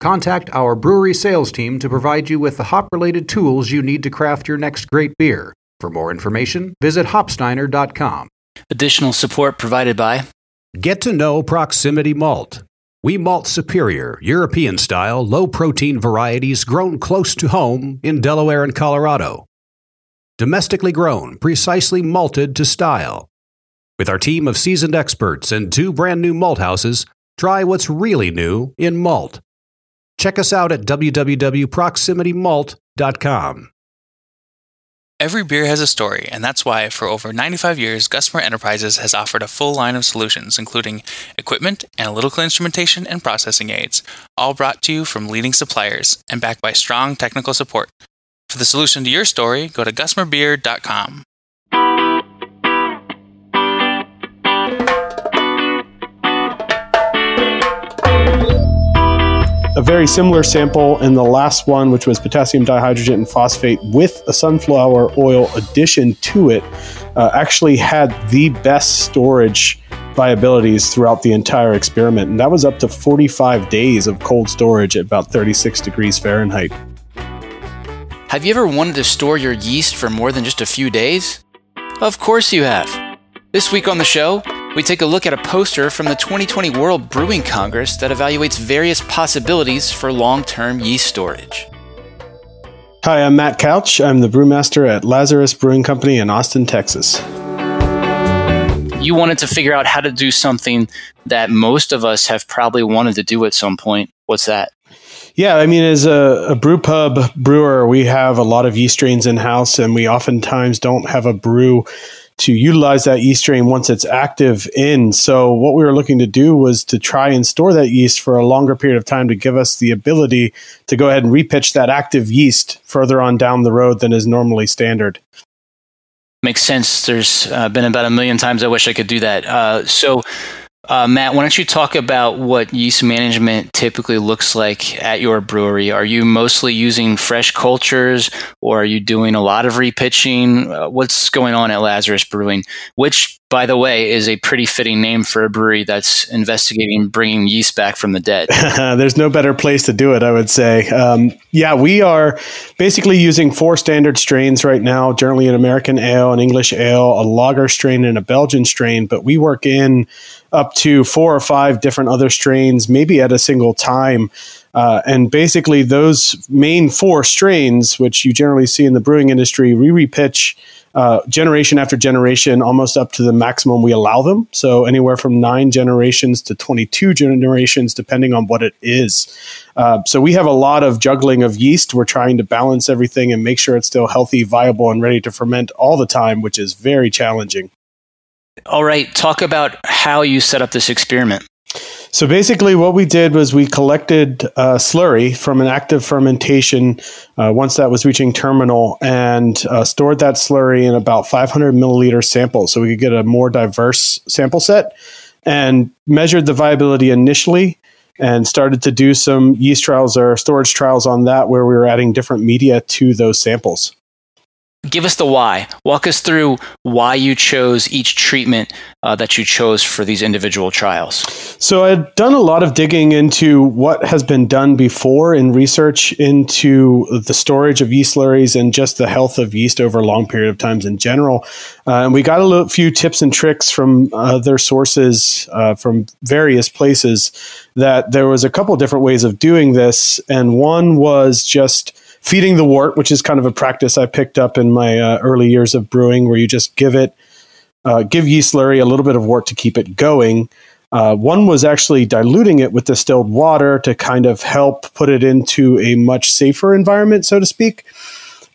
Contact our brewery sales team to provide you with the hop related tools you need to craft your next great beer. For more information, visit hopsteiner.com. Additional support provided by Get to know Proximity Malt. We malt superior, European style, low protein varieties grown close to home in Delaware and Colorado. Domestically grown, precisely malted to style. With our team of seasoned experts and two brand new malt houses, try what's really new in malt. Check us out at www.proximitymalt.com. Every beer has a story, and that's why, for over 95 years, Gusmer Enterprises has offered a full line of solutions, including equipment, analytical instrumentation, and processing aids, all brought to you from leading suppliers and backed by strong technical support. For the solution to your story, go to gusmerbeer.com. very similar sample in the last one, which was potassium dihydrogen and phosphate with a sunflower oil addition to it, uh, actually had the best storage viabilities throughout the entire experiment. And that was up to 45 days of cold storage at about 36 degrees Fahrenheit. Have you ever wanted to store your yeast for more than just a few days? Of course you have. This week on the show, we take a look at a poster from the 2020 World Brewing Congress that evaluates various possibilities for long term yeast storage. Hi, I'm Matt Couch. I'm the brewmaster at Lazarus Brewing Company in Austin, Texas. You wanted to figure out how to do something that most of us have probably wanted to do at some point. What's that? Yeah, I mean, as a, a brew pub brewer, we have a lot of yeast strains in house, and we oftentimes don't have a brew to utilize that yeast strain once it's active in. So what we were looking to do was to try and store that yeast for a longer period of time to give us the ability to go ahead and repitch that active yeast further on down the road than is normally standard. Makes sense. There's uh, been about a million times I wish I could do that. Uh, so uh, Matt, why don't you talk about what yeast management typically looks like at your brewery? Are you mostly using fresh cultures or are you doing a lot of repitching? Uh, what's going on at Lazarus Brewing? Which, by the way, is a pretty fitting name for a brewery that's investigating bringing yeast back from the dead. There's no better place to do it, I would say. Um, yeah, we are basically using four standard strains right now generally an American ale, an English ale, a lager strain, and a Belgian strain, but we work in up to four or five different other strains, maybe at a single time. Uh, and basically, those main four strains, which you generally see in the brewing industry, we repitch uh, generation after generation, almost up to the maximum we allow them. So anywhere from nine generations to 22 generations, depending on what it is. Uh, so we have a lot of juggling of yeast. We're trying to balance everything and make sure it's still healthy, viable, and ready to ferment all the time, which is very challenging. All right, talk about how you set up this experiment. So basically, what we did was we collected uh, slurry from an active fermentation uh, once that was reaching terminal and uh, stored that slurry in about 500 milliliter samples so we could get a more diverse sample set and measured the viability initially and started to do some yeast trials or storage trials on that where we were adding different media to those samples give us the why. Walk us through why you chose each treatment uh, that you chose for these individual trials. So, I've done a lot of digging into what has been done before in research into the storage of yeast slurries and just the health of yeast over a long period of times in general. Uh, and we got a little, few tips and tricks from other sources uh, from various places that there was a couple different ways of doing this. And one was just feeding the wort, which is kind of a practice I picked up in my uh, early years of brewing, where you just give it, uh, give yeast slurry a little bit of wort to keep it going. Uh, one was actually diluting it with distilled water to kind of help put it into a much safer environment, so to speak.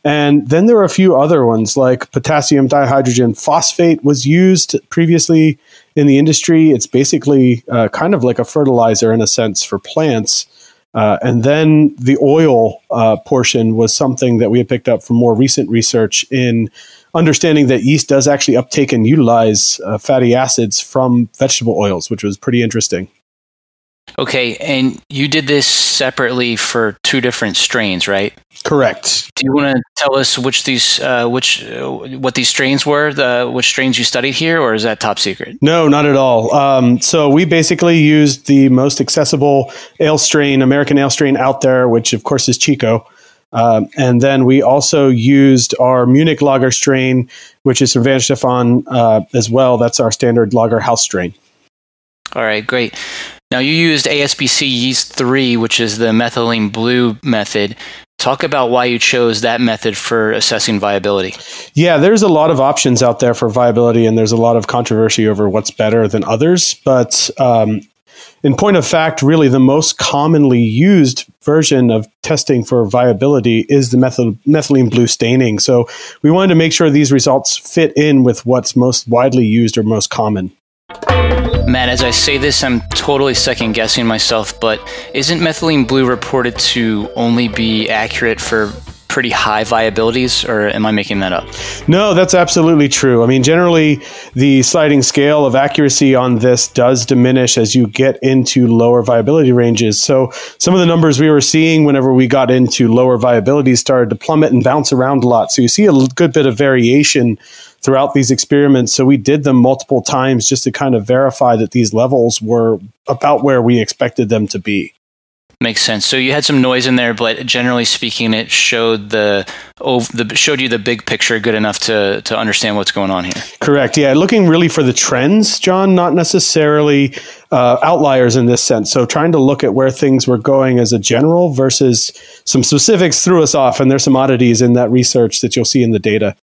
And then there were a few other ones like potassium dihydrogen phosphate was used previously in the industry. It's basically uh, kind of like a fertilizer in a sense for plants. Uh, and then the oil uh, portion was something that we had picked up from more recent research in understanding that yeast does actually uptake and utilize uh, fatty acids from vegetable oils, which was pretty interesting. Okay, and you did this separately for two different strains, right? Correct. Do you want to tell us which these, uh, which, uh, what these strains were, the which strains you studied here, or is that top secret? No, not at all. Um, so we basically used the most accessible ale strain, American ale strain out there, which of course is Chico. Um, and then we also used our Munich lager strain, which is from Weihenstephan uh, as well. That's our standard lager house strain. All right, great. Now you used ASBC yeast 3, which is the methylene blue method. Talk about why you chose that method for assessing viability. Yeah, there's a lot of options out there for viability, and there's a lot of controversy over what's better than others. But um, in point of fact, really the most commonly used version of testing for viability is the methyl- methylene blue staining. So we wanted to make sure these results fit in with what's most widely used or most common. Matt, as I say this, I'm totally second guessing myself, but isn't methylene blue reported to only be accurate for pretty high viabilities, or am I making that up? No, that's absolutely true. I mean, generally, the sliding scale of accuracy on this does diminish as you get into lower viability ranges. So, some of the numbers we were seeing whenever we got into lower viabilities started to plummet and bounce around a lot. So, you see a good bit of variation throughout these experiments. So we did them multiple times just to kind of verify that these levels were about where we expected them to be. Makes sense. So you had some noise in there, but generally speaking, it showed the, oh, the showed you the big picture good enough to to understand what's going on here. Correct. Yeah, looking really for the trends, John, not necessarily uh, outliers in this sense. So trying to look at where things were going as a general versus some specifics threw us off, and there's some oddities in that research that you'll see in the data.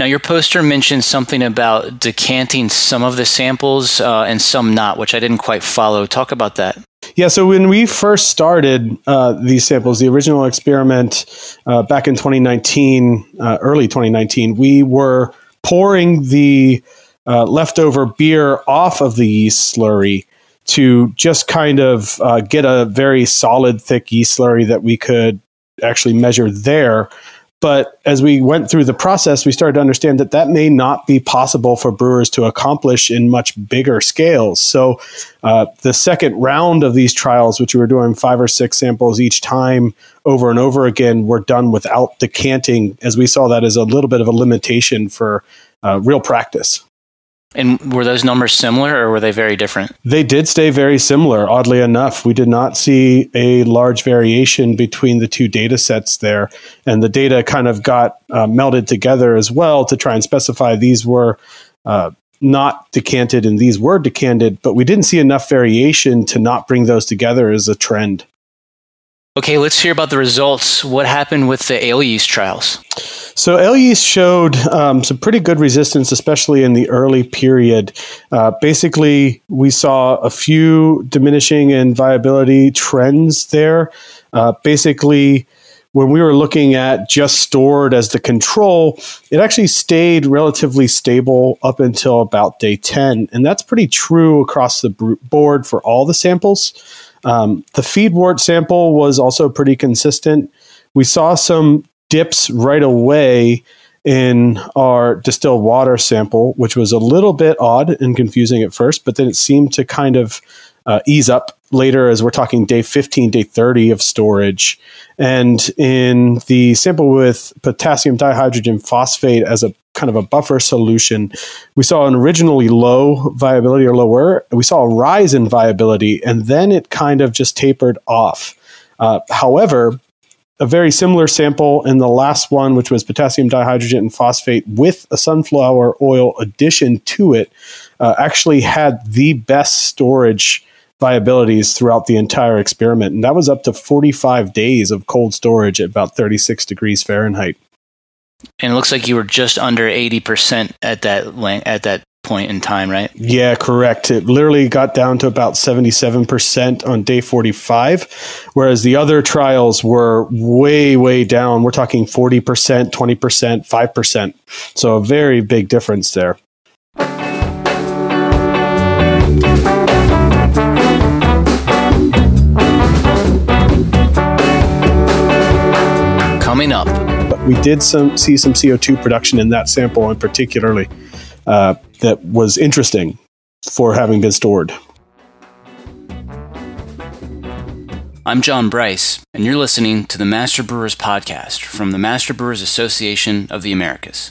Now, your poster mentioned something about decanting some of the samples uh, and some not, which I didn't quite follow. Talk about that. Yeah, so when we first started uh, these samples, the original experiment uh, back in 2019, uh, early 2019, we were pouring the uh, leftover beer off of the yeast slurry to just kind of uh, get a very solid, thick yeast slurry that we could actually measure there. But as we went through the process, we started to understand that that may not be possible for brewers to accomplish in much bigger scales. So, uh, the second round of these trials, which we were doing five or six samples each time over and over again, were done without decanting, as we saw that as a little bit of a limitation for uh, real practice. And were those numbers similar or were they very different? They did stay very similar, oddly enough. We did not see a large variation between the two data sets there. And the data kind of got uh, melded together as well to try and specify these were uh, not decanted and these were decanted, but we didn't see enough variation to not bring those together as a trend. Okay, let's hear about the results. What happened with the ale yeast trials? So ale yeast showed um, some pretty good resistance, especially in the early period. Uh, basically, we saw a few diminishing in viability trends there. Uh, basically, when we were looking at just stored as the control, it actually stayed relatively stable up until about day 10. And that's pretty true across the board for all the samples. Um, the feed wort sample was also pretty consistent. We saw some dips right away in our distilled water sample, which was a little bit odd and confusing at first, but then it seemed to kind of uh, ease up later as we're talking day 15, day 30 of storage. And in the sample with potassium dihydrogen phosphate as a kind of a buffer solution, we saw an originally low viability or lower. We saw a rise in viability, and then it kind of just tapered off. Uh, however, a very similar sample in the last one, which was potassium dihydrogen and phosphate with a sunflower oil addition to it, uh, actually had the best storage viabilities throughout the entire experiment. And that was up to 45 days of cold storage at about 36 degrees Fahrenheit. And it looks like you were just under 80% at that at that point in time, right? Yeah, correct. It literally got down to about 77% on day 45, whereas the other trials were way, way down. We're talking 40%, 20%, 5%. So a very big difference there. Coming up, But we did some see some CO2 production in that sample, and particularly uh, that was interesting for having been stored. I'm John Bryce, and you're listening to the Master Brewers Podcast from the Master Brewers Association of the Americas.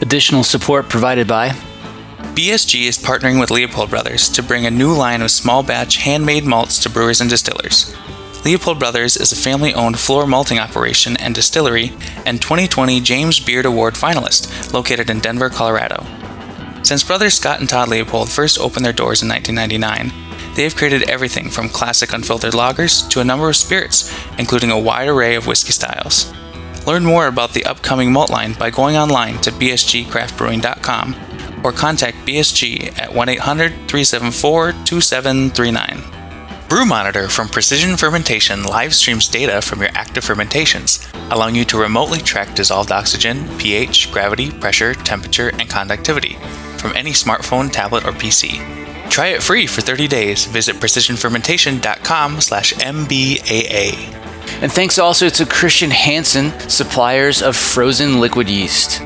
Additional support provided by BSG is partnering with Leopold Brothers to bring a new line of small batch handmade malts to brewers and distillers. Leopold Brothers is a family owned floor malting operation and distillery and 2020 James Beard Award finalist located in Denver, Colorado. Since brothers Scott and Todd Leopold first opened their doors in 1999, they have created everything from classic unfiltered lagers to a number of spirits, including a wide array of whiskey styles. Learn more about the upcoming malt line by going online to bsgcraftbrewing.com or contact BSG at 1 800 374 2739. Brew Monitor from Precision Fermentation live streams data from your active fermentations, allowing you to remotely track dissolved oxygen, pH, gravity, pressure, temperature, and conductivity from any smartphone, tablet, or PC. Try it free for 30 days. Visit precisionfermentation.com slash MBAA. And thanks also to Christian Hansen, suppliers of frozen liquid yeast.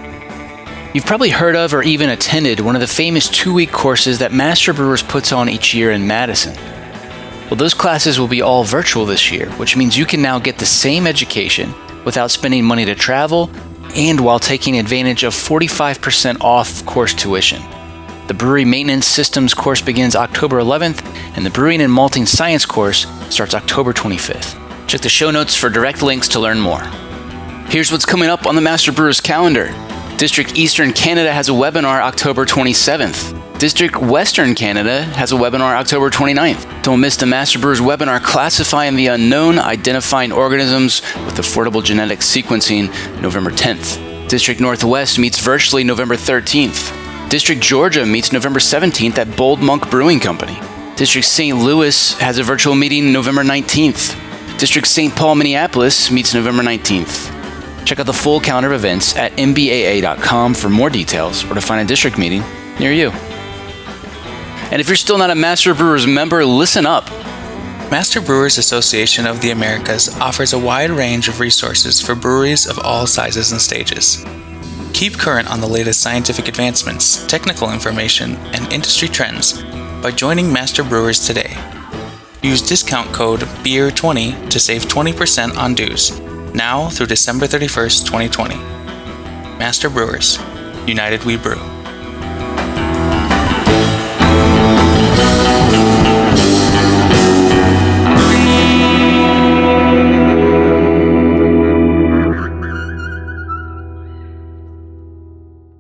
You've probably heard of or even attended one of the famous two week courses that Master Brewers puts on each year in Madison. Well, those classes will be all virtual this year, which means you can now get the same education without spending money to travel and while taking advantage of 45% off course tuition. The Brewery Maintenance Systems course begins October 11th, and the Brewing and Malting Science course starts October 25th. Check the show notes for direct links to learn more. Here's what's coming up on the Master Brewers calendar. District Eastern Canada has a webinar October 27th. District Western Canada has a webinar October 29th. Don't miss the Master Brewers webinar Classifying the Unknown, Identifying Organisms with Affordable Genetic Sequencing, November 10th. District Northwest meets virtually November 13th. District Georgia meets November 17th at Bold Monk Brewing Company. District St. Louis has a virtual meeting November 19th. District St. Paul, Minneapolis meets November 19th. Check out the full calendar of events at mbaa.com for more details or to find a district meeting near you. And if you're still not a Master Brewers member, listen up. Master Brewers Association of the Americas offers a wide range of resources for breweries of all sizes and stages. Keep current on the latest scientific advancements, technical information, and industry trends by joining Master Brewers today. Use discount code BEER20 to save 20% on dues, now through December 31st, 2020. Master Brewers, United We Brew.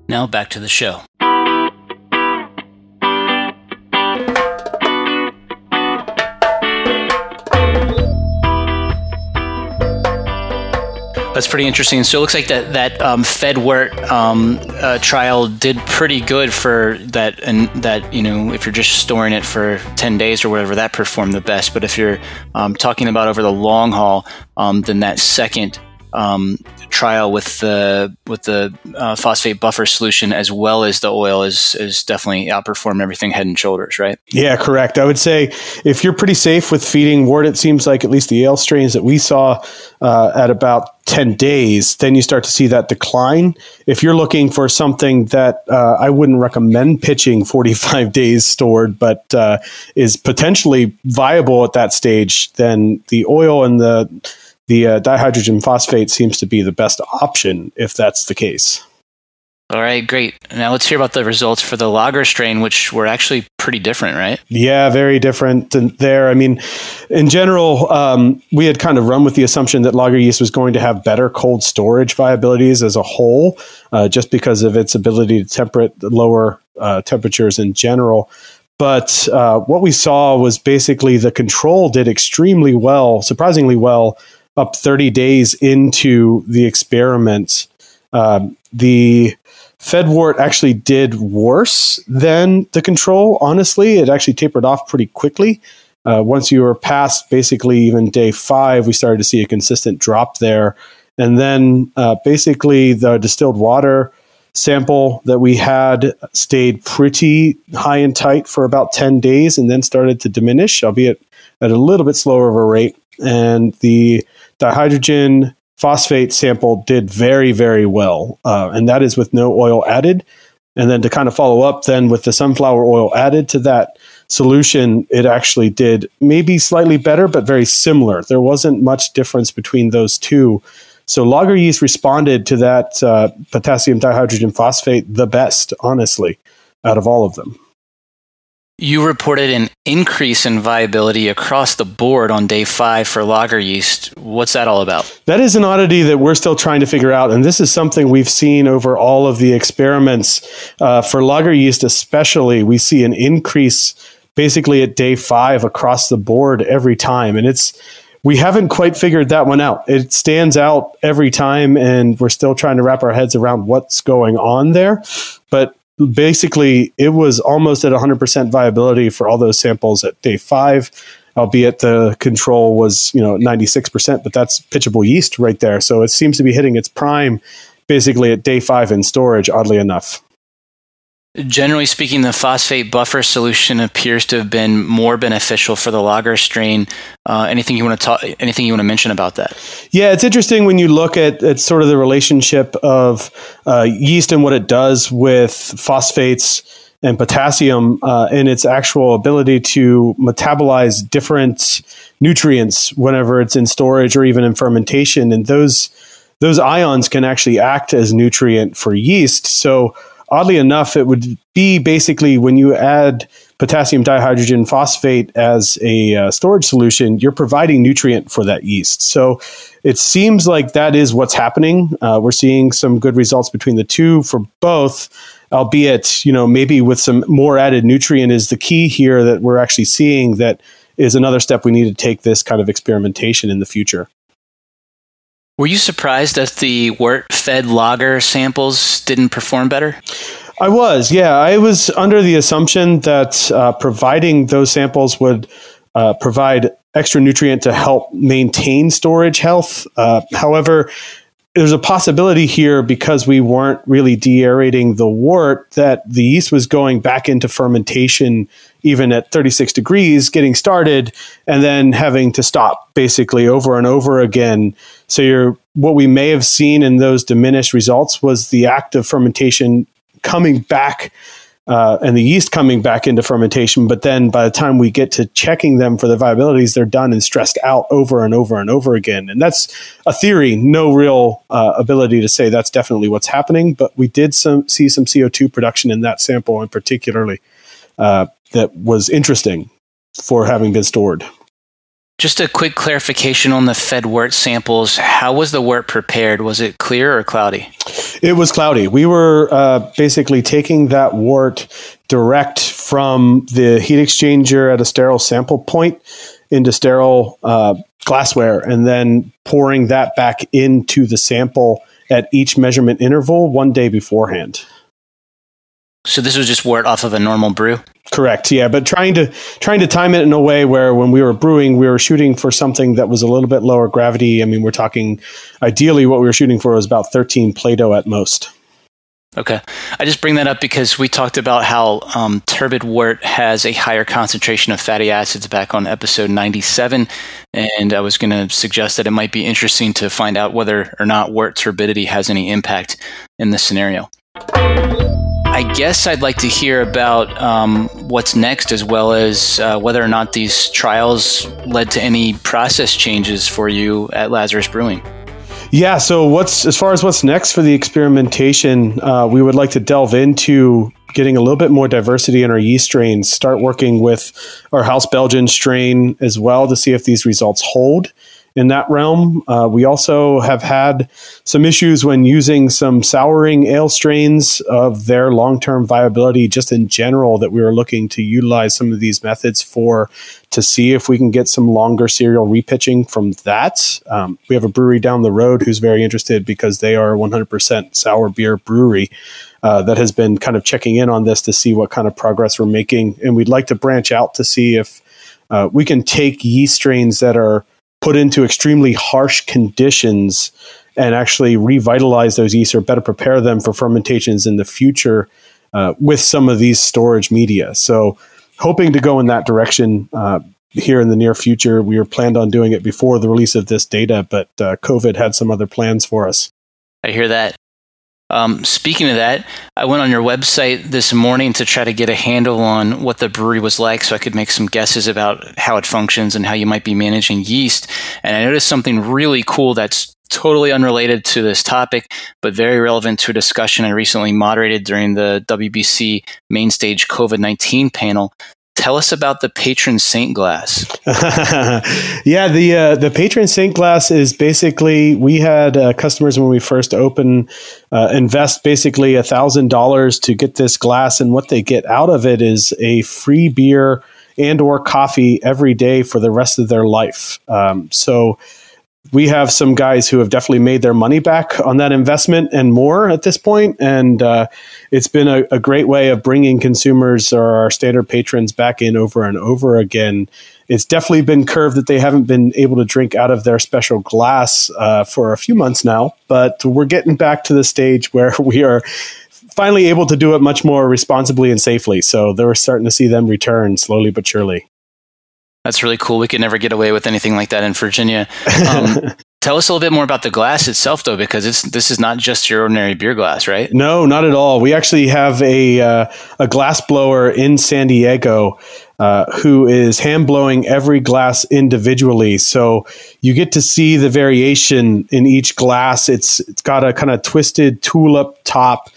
Now back to the show. That's pretty interesting. So it looks like that that um, FedWort um, uh, trial did pretty good for that, and that you know if you're just storing it for ten days or whatever, that performed the best. But if you're um, talking about over the long haul, um, then that second um, trial with the with the uh, phosphate buffer solution as well as the oil is is definitely outperform everything head and shoulders, right? Yeah, correct. I would say if you're pretty safe with feeding wort, it seems like at least the ale strains that we saw uh, at about 10 days, then you start to see that decline. If you're looking for something that uh, I wouldn't recommend pitching 45 days stored, but uh, is potentially viable at that stage, then the oil and the the uh, dihydrogen phosphate seems to be the best option if that's the case. All right, great. Now let's hear about the results for the lager strain, which were actually pretty different, right? Yeah, very different there. I mean, in general, um, we had kind of run with the assumption that lager yeast was going to have better cold storage viabilities as a whole, uh, just because of its ability to temperate lower uh, temperatures in general. But uh, what we saw was basically the control did extremely well, surprisingly well, up 30 days into the experiment. Um, the fed wort actually did worse than the control. Honestly, it actually tapered off pretty quickly. Uh, once you were past basically even day five, we started to see a consistent drop there. And then uh, basically the distilled water sample that we had stayed pretty high and tight for about 10 days and then started to diminish, albeit at a little bit slower of a rate. And the dihydrogen phosphate sample did very, very well. Uh, and that is with no oil added. And then to kind of follow up, then with the sunflower oil added to that solution, it actually did maybe slightly better, but very similar. There wasn't much difference between those two. So lager yeast responded to that uh, potassium dihydrogen phosphate the best, honestly, out of all of them. You reported an increase in viability across the board on day five for lager yeast. What's that all about? That is an oddity that we're still trying to figure out. And this is something we've seen over all of the experiments. Uh, for lager yeast, especially, we see an increase basically at day five across the board every time. And it's, we haven't quite figured that one out. It stands out every time, and we're still trying to wrap our heads around what's going on there. But basically it was almost at 100% viability for all those samples at day five albeit the control was you know 96% but that's pitchable yeast right there. So it seems to be hitting its prime basically at day five in storage oddly enough Generally speaking, the phosphate buffer solution appears to have been more beneficial for the lager strain. Uh, anything you want to talk? Anything you want to mention about that? Yeah, it's interesting when you look at, at sort of the relationship of uh, yeast and what it does with phosphates and potassium uh, and its actual ability to metabolize different nutrients whenever it's in storage or even in fermentation, and those those ions can actually act as nutrient for yeast. So oddly enough, it would be basically when you add potassium dihydrogen phosphate as a uh, storage solution, you're providing nutrient for that yeast. So it seems like that is what's happening. Uh, we're seeing some good results between the two for both, albeit, you know, maybe with some more added nutrient is the key here that we're actually seeing that is another step we need to take this kind of experimentation in the future. Were you surprised that the wort fed lager samples didn't perform better? I was, yeah. I was under the assumption that uh, providing those samples would uh, provide extra nutrient to help maintain storage health. Uh, however, there's a possibility here because we weren't really deaerating the wort that the yeast was going back into fermentation even at 36 degrees getting started and then having to stop basically over and over again. So you're what we may have seen in those diminished results was the act of fermentation coming back uh, and the yeast coming back into fermentation. But then by the time we get to checking them for the viabilities, they're done and stressed out over and over and over again. And that's a theory, no real uh, ability to say that's definitely what's happening. But we did some, see some CO2 production in that sample, and particularly uh, that was interesting for having been stored. Just a quick clarification on the fed wort samples. How was the wort prepared? Was it clear or cloudy? It was cloudy. We were uh, basically taking that wort direct from the heat exchanger at a sterile sample point into sterile uh, glassware and then pouring that back into the sample at each measurement interval one day beforehand. So this was just wort off of a normal brew. Correct. Yeah, but trying to trying to time it in a way where when we were brewing, we were shooting for something that was a little bit lower gravity. I mean, we're talking ideally what we were shooting for was about 13 Plato at most. Okay. I just bring that up because we talked about how um, turbid wort has a higher concentration of fatty acids back on episode 97. And I was going to suggest that it might be interesting to find out whether or not wort turbidity has any impact in this scenario. I guess I'd like to hear about um, what's next, as well as uh, whether or not these trials led to any process changes for you at Lazarus Brewing. Yeah. So, what's as far as what's next for the experimentation, uh, we would like to delve into getting a little bit more diversity in our yeast strains. Start working with our House Belgian strain as well to see if these results hold in that realm. Uh, we also have had some issues when using some souring ale strains of their long term viability, just in general, that we were looking to utilize some of these methods for to see if we can get some longer serial repitching from that. Um, we have a brewery down the road who's very interested because they are 100% sour beer brewery. Uh, that has been kind of checking in on this to see what kind of progress we're making. And we'd like to branch out to see if uh, we can take yeast strains that are put into extremely harsh conditions and actually revitalize those yeast or better prepare them for fermentations in the future uh, with some of these storage media. So, hoping to go in that direction uh, here in the near future. We were planned on doing it before the release of this data, but uh, COVID had some other plans for us. I hear that. Um, speaking of that, I went on your website this morning to try to get a handle on what the brewery was like so I could make some guesses about how it functions and how you might be managing yeast. And I noticed something really cool that's totally unrelated to this topic, but very relevant to a discussion I recently moderated during the WBC main stage COVID 19 panel tell us about the patron saint glass. yeah, the uh, the patron saint glass is basically we had uh, customers when we first opened uh, invest basically a thousand dollars to get this glass, and what they get out of it is a free beer and or coffee every day for the rest of their life. Um, so we have some guys who have definitely made their money back on that investment and more at this point, and uh, it's been a, a, great way of bringing consumers or our standard patrons back in over and over again. It's definitely been curved that they haven't been able to drink out of their special glass uh, for a few months now, but we're getting back to the stage where we are finally able to do it much more responsibly and safely. So they're starting to see them return slowly but surely. That's really cool. We could never get away with anything like that in Virginia. Um, tell us a little bit more about the glass itself, though, because it's this is not just your ordinary beer glass, right? No, not at all. We actually have a uh, a glass blower in San Diego uh, who is hand blowing every glass individually. So you get to see the variation in each glass. It's it's got a kind of twisted tulip top,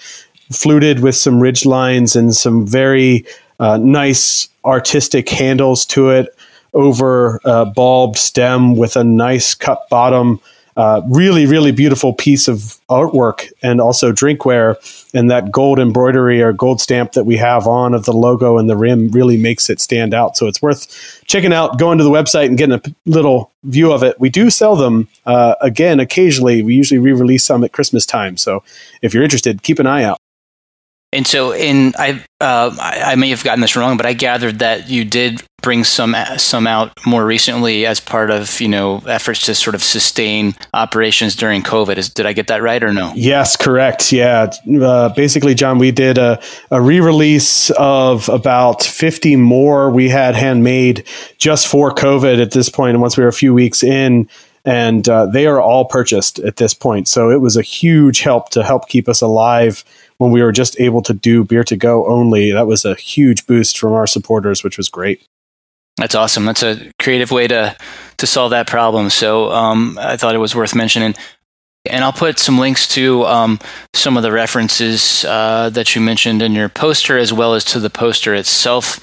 fluted with some ridge lines and some very uh, nice artistic handles to it over a bulb stem with a nice cut bottom. Uh, really, really beautiful piece of artwork and also drinkware. And that gold embroidery or gold stamp that we have on of the logo and the rim really makes it stand out. So it's worth checking out, going to the website and getting a little view of it. We do sell them uh, again occasionally. We usually re release some at Christmas time. So if you're interested, keep an eye out. And so, in I, uh, I may have gotten this wrong, but I gathered that you did bring some some out more recently as part of you know efforts to sort of sustain operations during COVID. Is, did I get that right or no? Yes, correct. Yeah, uh, basically, John, we did a, a re-release of about fifty more we had handmade just for COVID at this point. and once we were a few weeks in and uh, they are all purchased at this point. So it was a huge help to help keep us alive when we were just able to do beer to go only. That was a huge boost from our supporters, which was great. That's awesome. That's a creative way to to solve that problem. So um, I thought it was worth mentioning. And I'll put some links to um, some of the references uh, that you mentioned in your poster, as well as to the poster itself,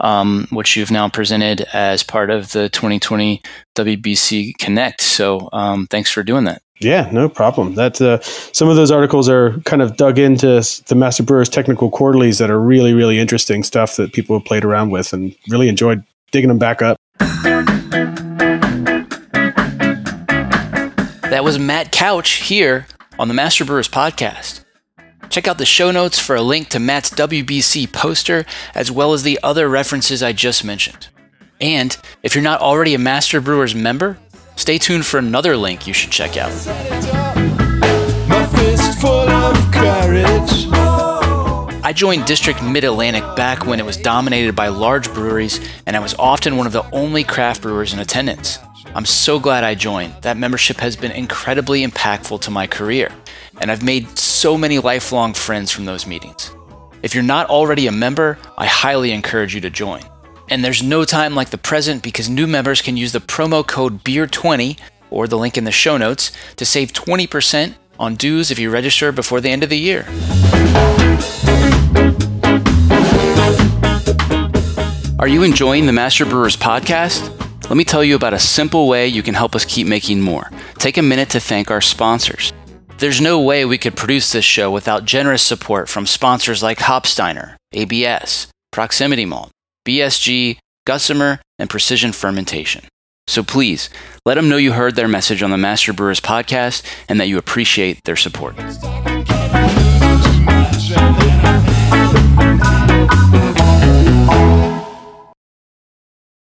um, which you've now presented as part of the 2020 WBC Connect. So um, thanks for doing that. Yeah, no problem. That uh, some of those articles are kind of dug into the Master Brewers technical quarterlies that are really, really interesting stuff that people have played around with and really enjoyed digging them back up. That was Matt Couch here on the Master Brewers podcast. Check out the show notes for a link to Matt's WBC poster, as well as the other references I just mentioned. And if you're not already a Master Brewers member, stay tuned for another link you should check out. My fist full of courage. I joined District Mid Atlantic back when it was dominated by large breweries, and I was often one of the only craft brewers in attendance. I'm so glad I joined. That membership has been incredibly impactful to my career, and I've made so many lifelong friends from those meetings. If you're not already a member, I highly encourage you to join. And there's no time like the present because new members can use the promo code BEER20 or the link in the show notes to save 20% on dues if you register before the end of the year. Are you enjoying the Master Brewers podcast? Let me tell you about a simple way you can help us keep making more. Take a minute to thank our sponsors. There's no way we could produce this show without generous support from sponsors like Hopsteiner, ABS, Proximity Malt, BSG, Gusmer, and Precision Fermentation. So please, let them know you heard their message on the Master Brewers podcast and that you appreciate their support.